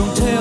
Don't tell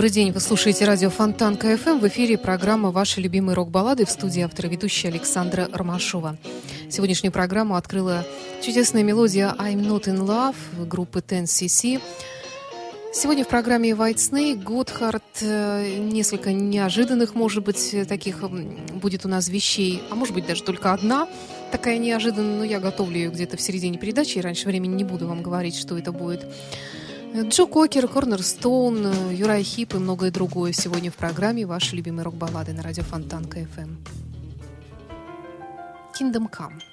Добрый день, вы слушаете радио Фонтан КФМ. В эфире программа «Ваши любимые рок-баллады» в студии автора ведущая Александра Ромашова. Сегодняшнюю программу открыла чудесная мелодия «I'm not in love» группы 10cc. Сегодня в программе White Snake Готхард э, несколько неожиданных, может быть, таких будет у нас вещей, а может быть даже только одна такая неожиданная, но я готовлю ее где-то в середине передачи, и раньше времени не буду вам говорить, что это будет. Джо Кокер, Cornerstone, Uriah Heep и многое другое сегодня в программе «Ваши любимые рок-баллады» на радио Фонтанка FM. Kingdom Come.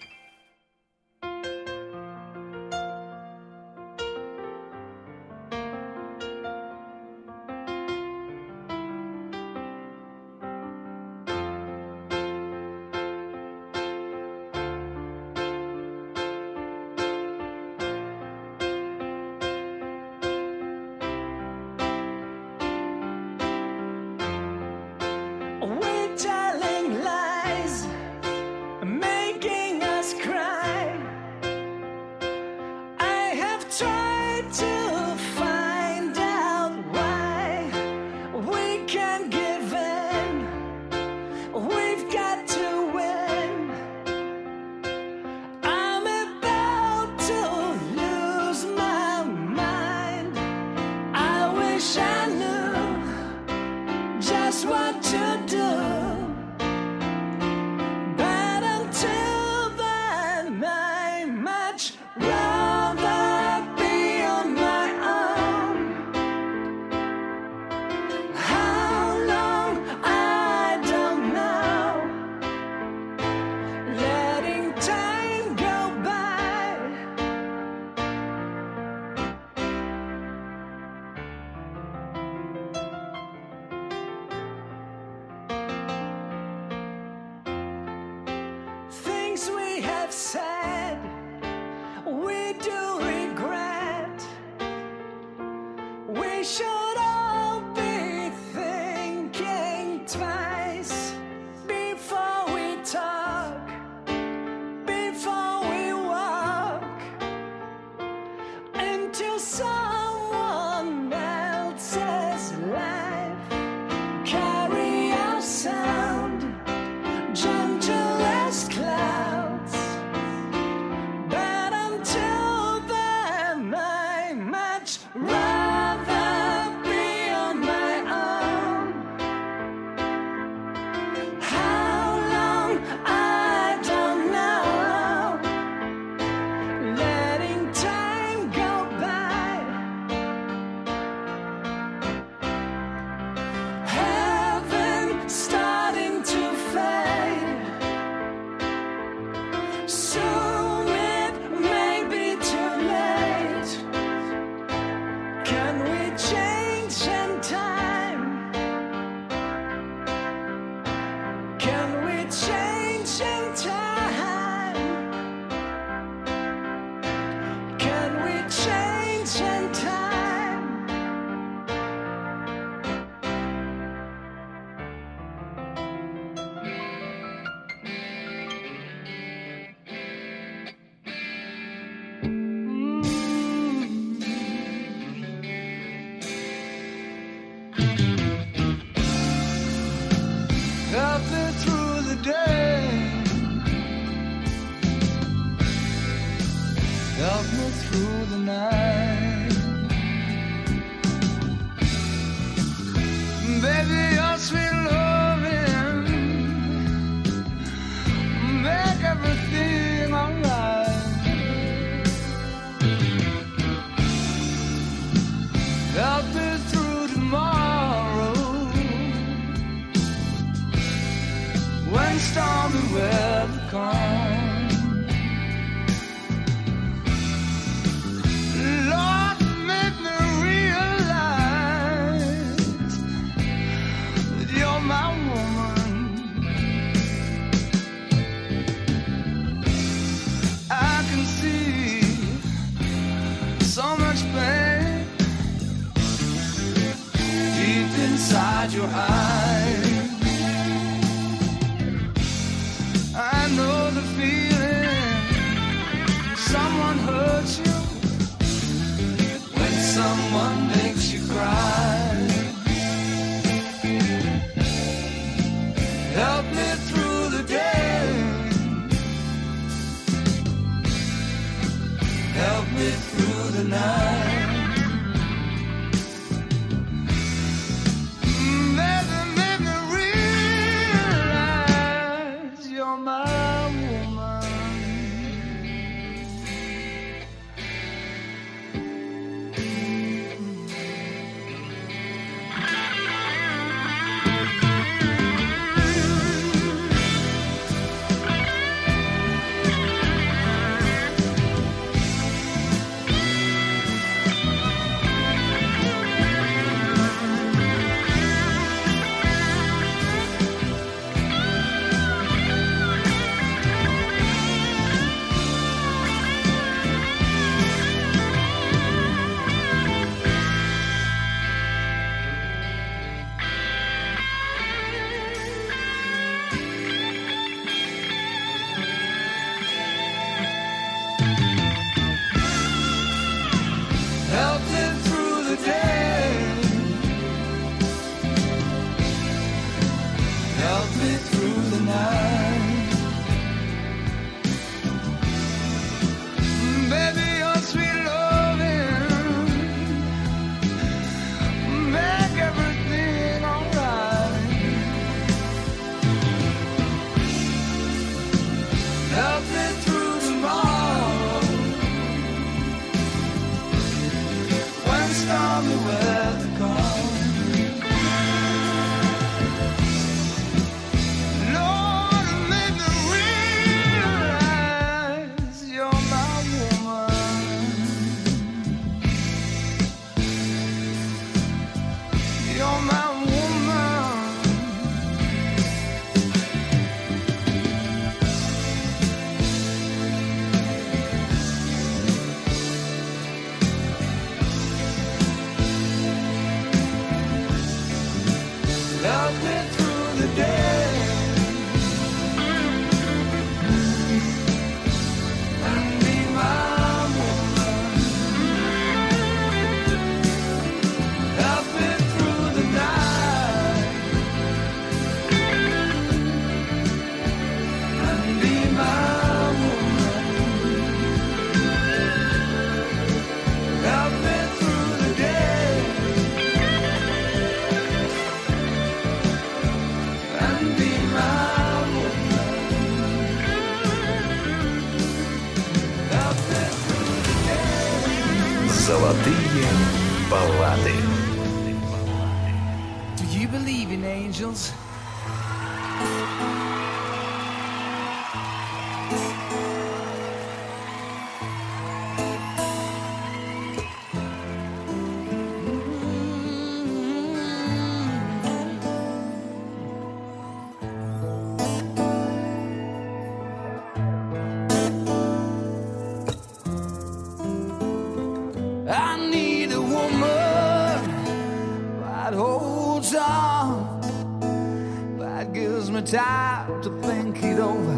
time to think it over.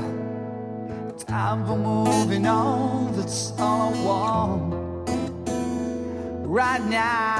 Time for moving on, that's all I want. Right now.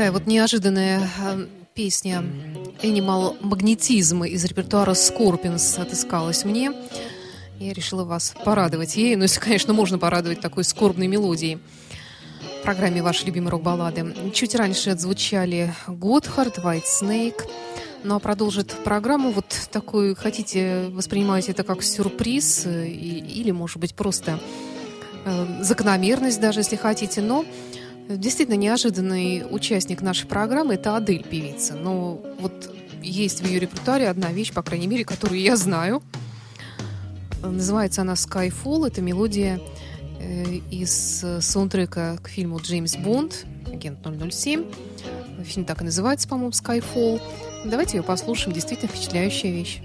Такая вот неожиданная э, песня Animal Магнетизм из репертуара Scorpions отыскалась мне. Я решила вас порадовать ей. Ну, если, конечно, можно порадовать такой скорбной мелодией. В программе «Ваши любимые рок-баллады». Чуть раньше отзвучали Готхард, White Snake. Ну, а продолжит программу вот такой, хотите, воспринимаете это как сюрприз э, или, может быть, просто э, закономерность даже, если хотите, но действительно неожиданный участник нашей программы – это Адель, певица. Но вот есть в ее репертуаре одна вещь, по крайней мере, которую я знаю. Называется она «Skyfall». Это мелодия э, из саундтрека к фильму «Джеймс Бонд», агент 007. Фильм так и называется, по-моему, «Skyfall». Давайте ее послушаем. Действительно впечатляющая вещь.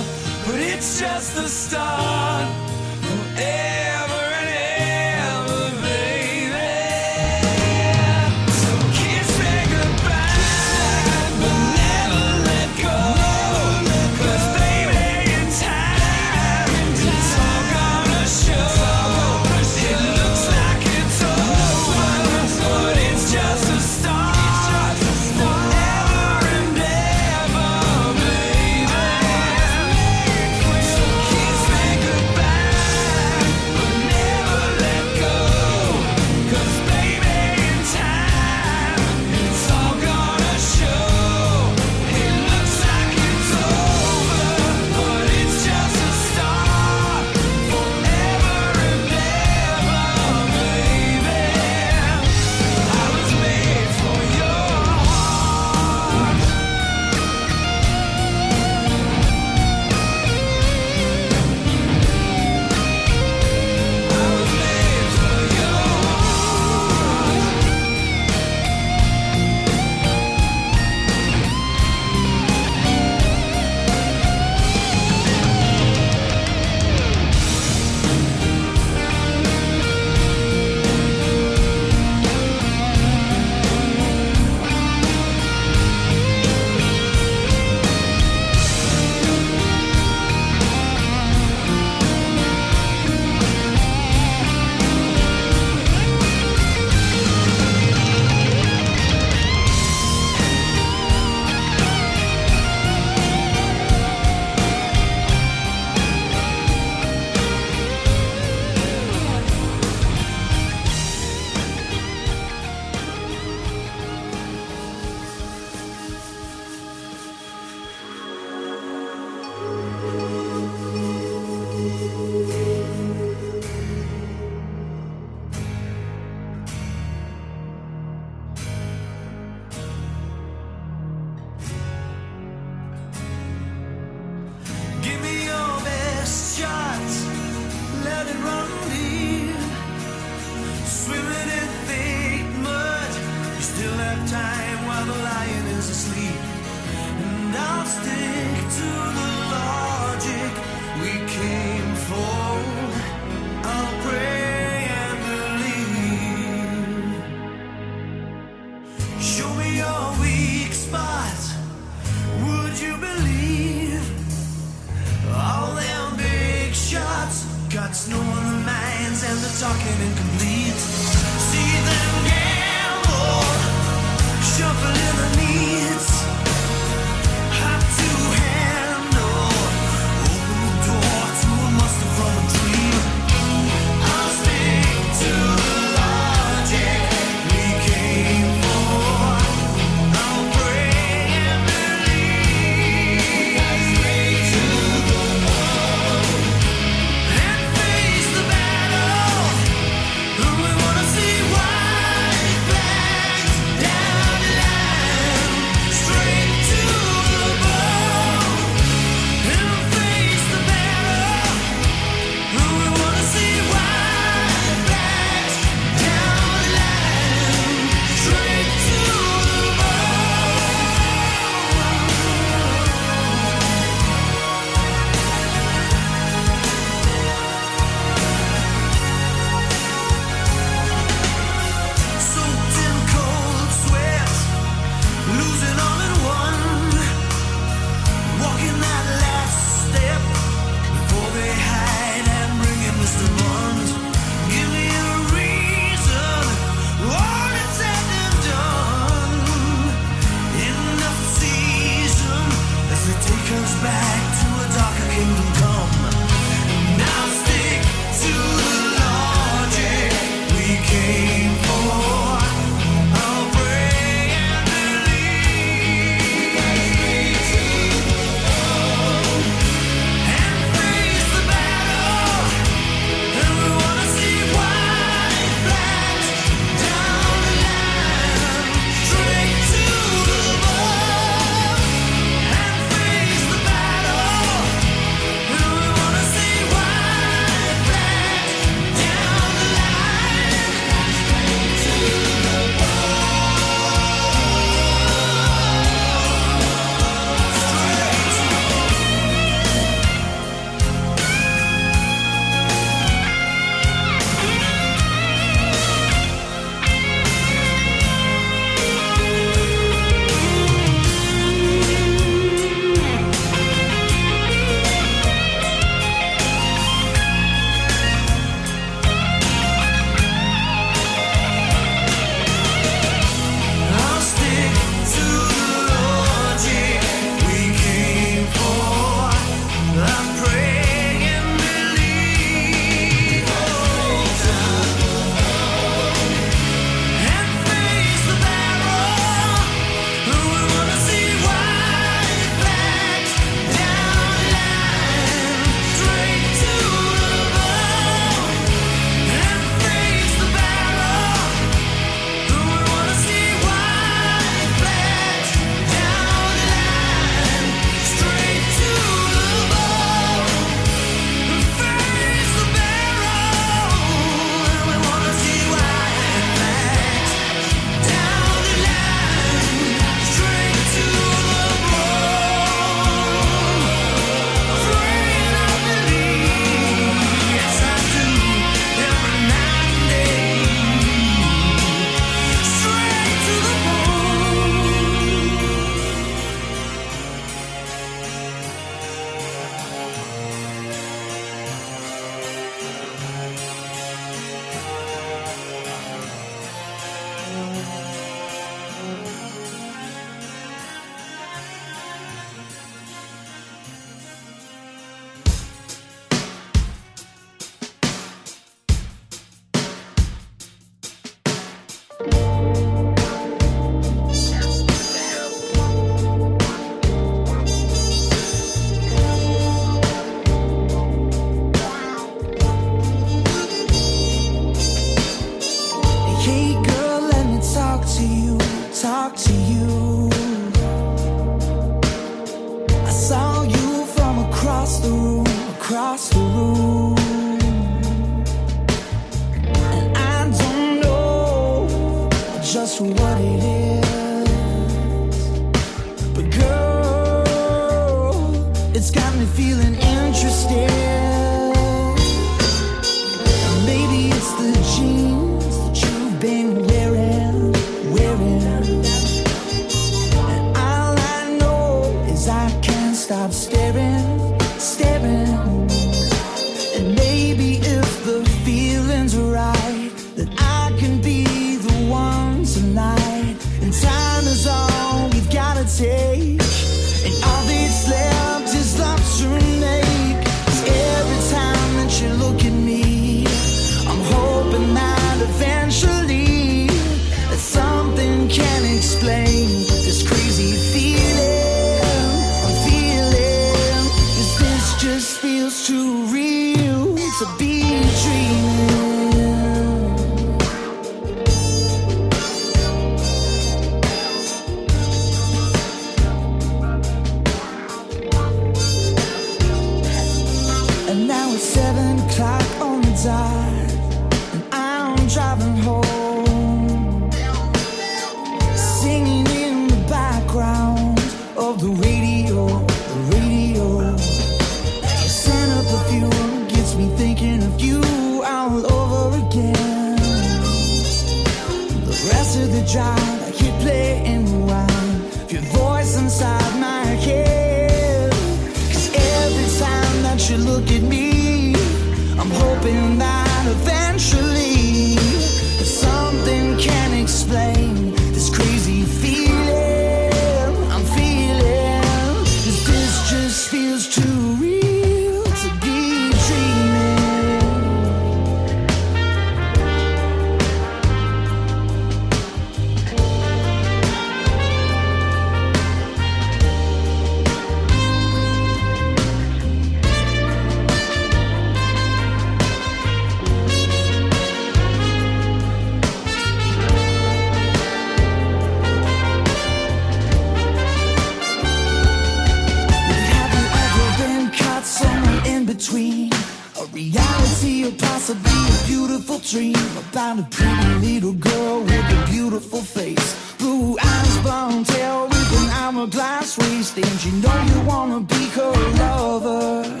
dream about a pretty little girl with a beautiful face. Blue eyes, blonde hair with an hourglass waist. And you know you wanna be her lover.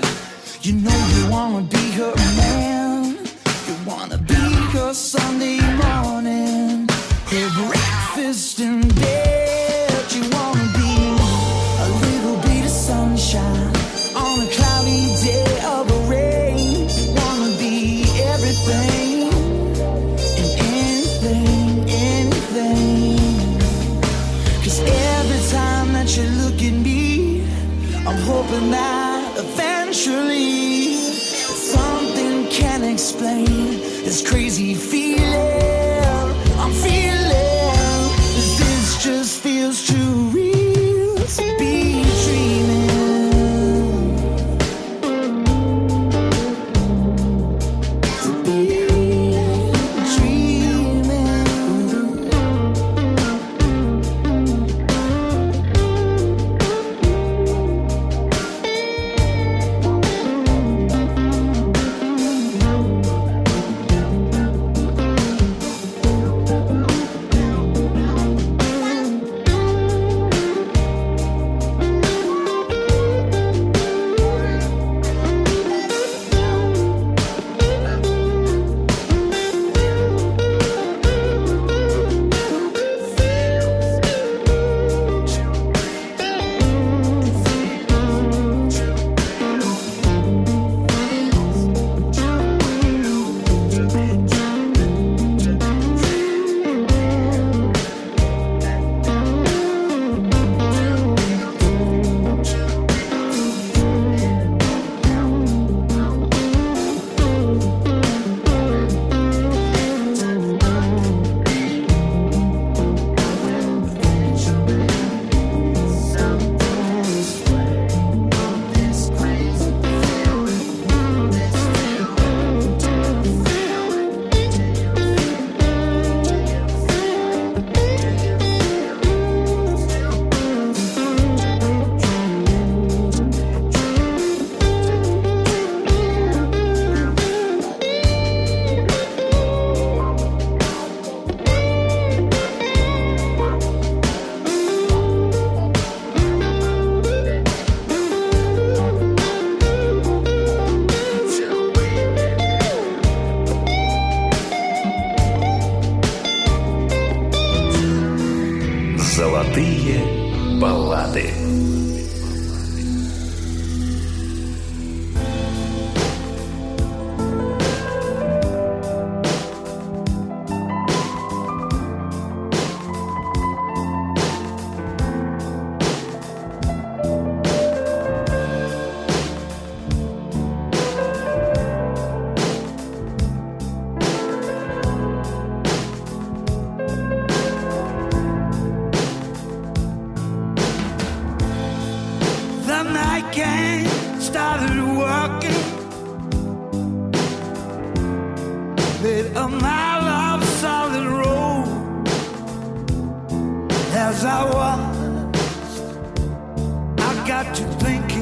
You know you wanna be got you thinking.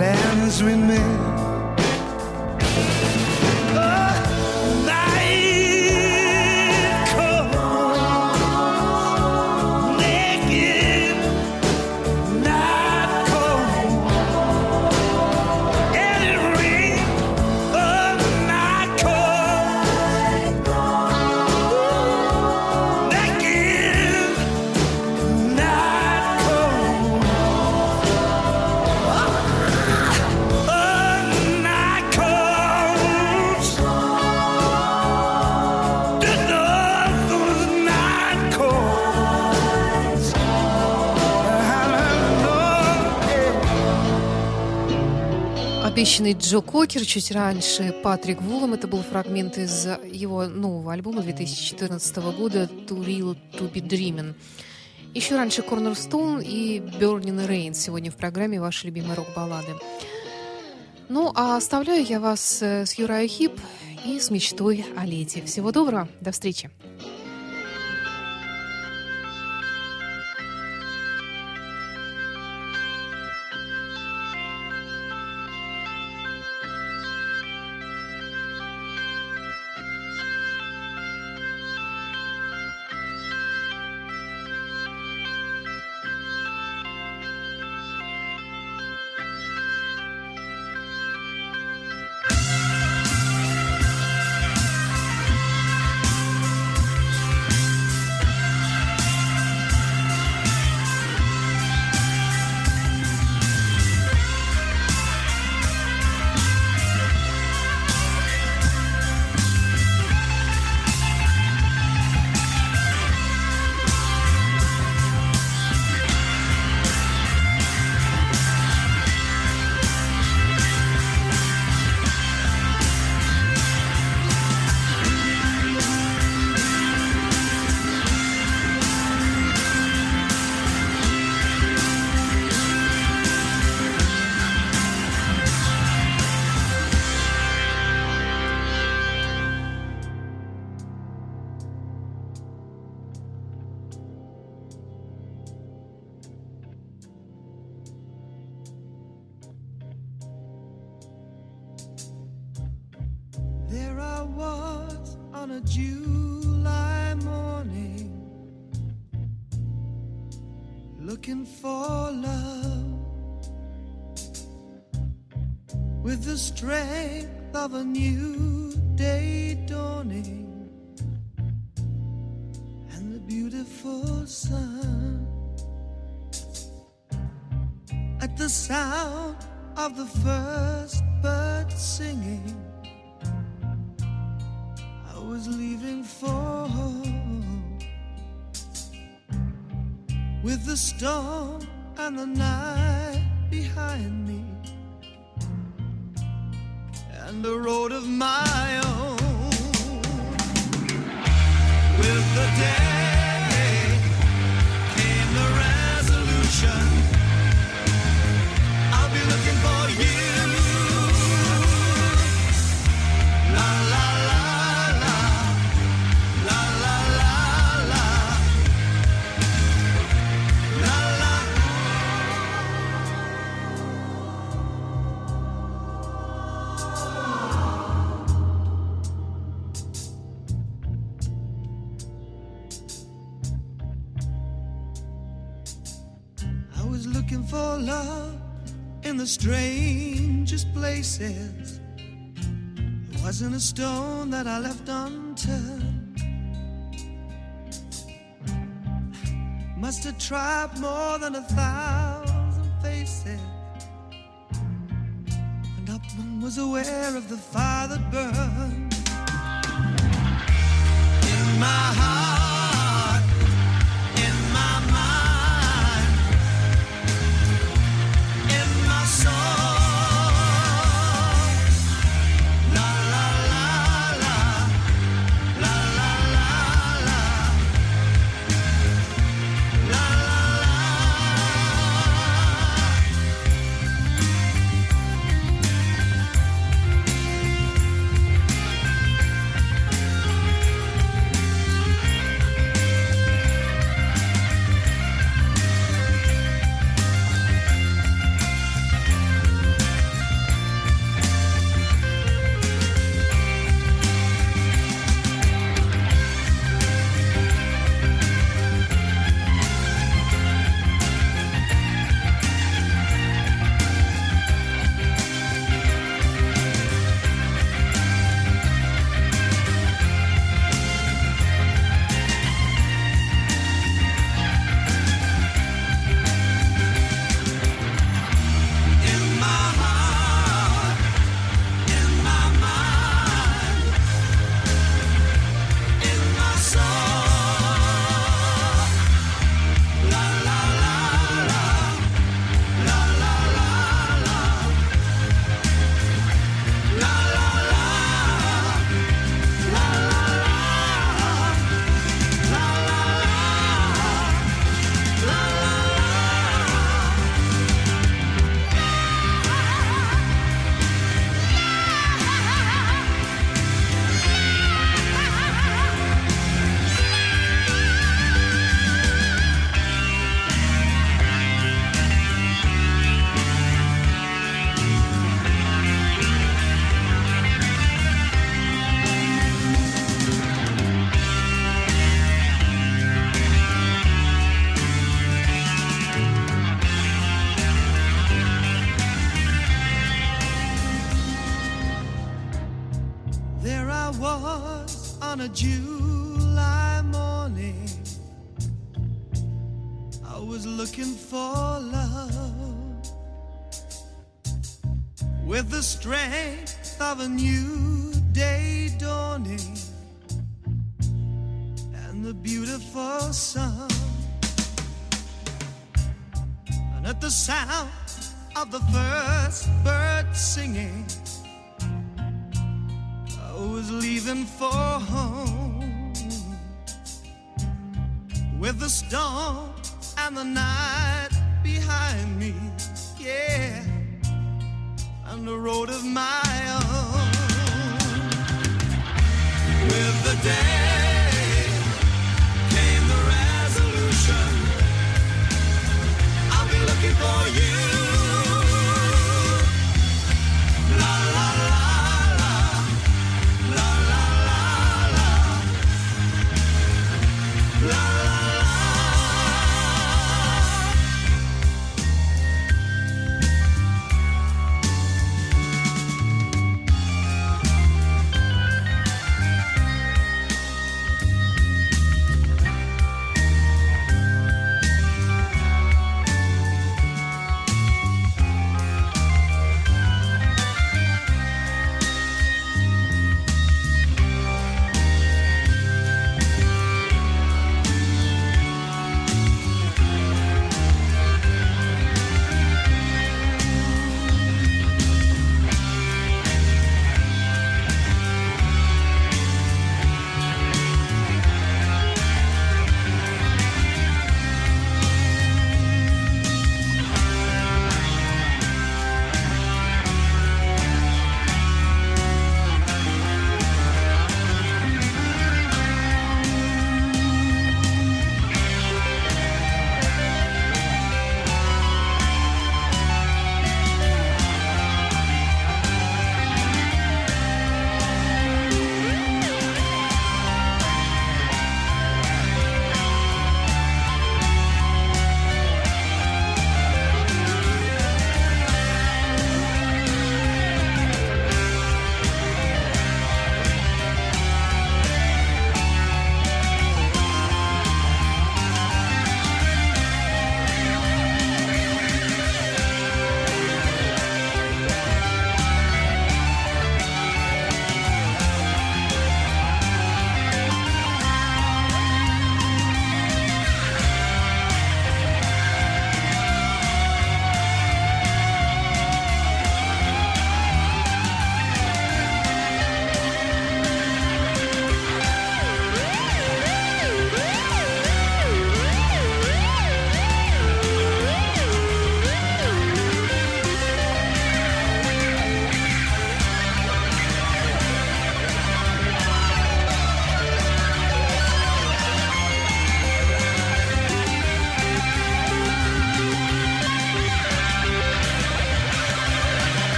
plans we made обещанный Джо Кокер чуть раньше, Патрик Вулом. Это был фрагмент из его нового альбома 2014 года «To Real To Be Dreaming". Еще раньше «Cornerstone» и «Burning Rain» сегодня в программе «Ваши любимые рок-баллады». Ну, а оставляю я вас э, с Юрой Хип и с мечтой о лете. Всего доброго, до встречи! dawn and the night behind me. for love in the strangest places. There wasn't a stone that I left unturned. Must have tried more than a thousand faces. And Upman was aware of the fire that burned in my heart.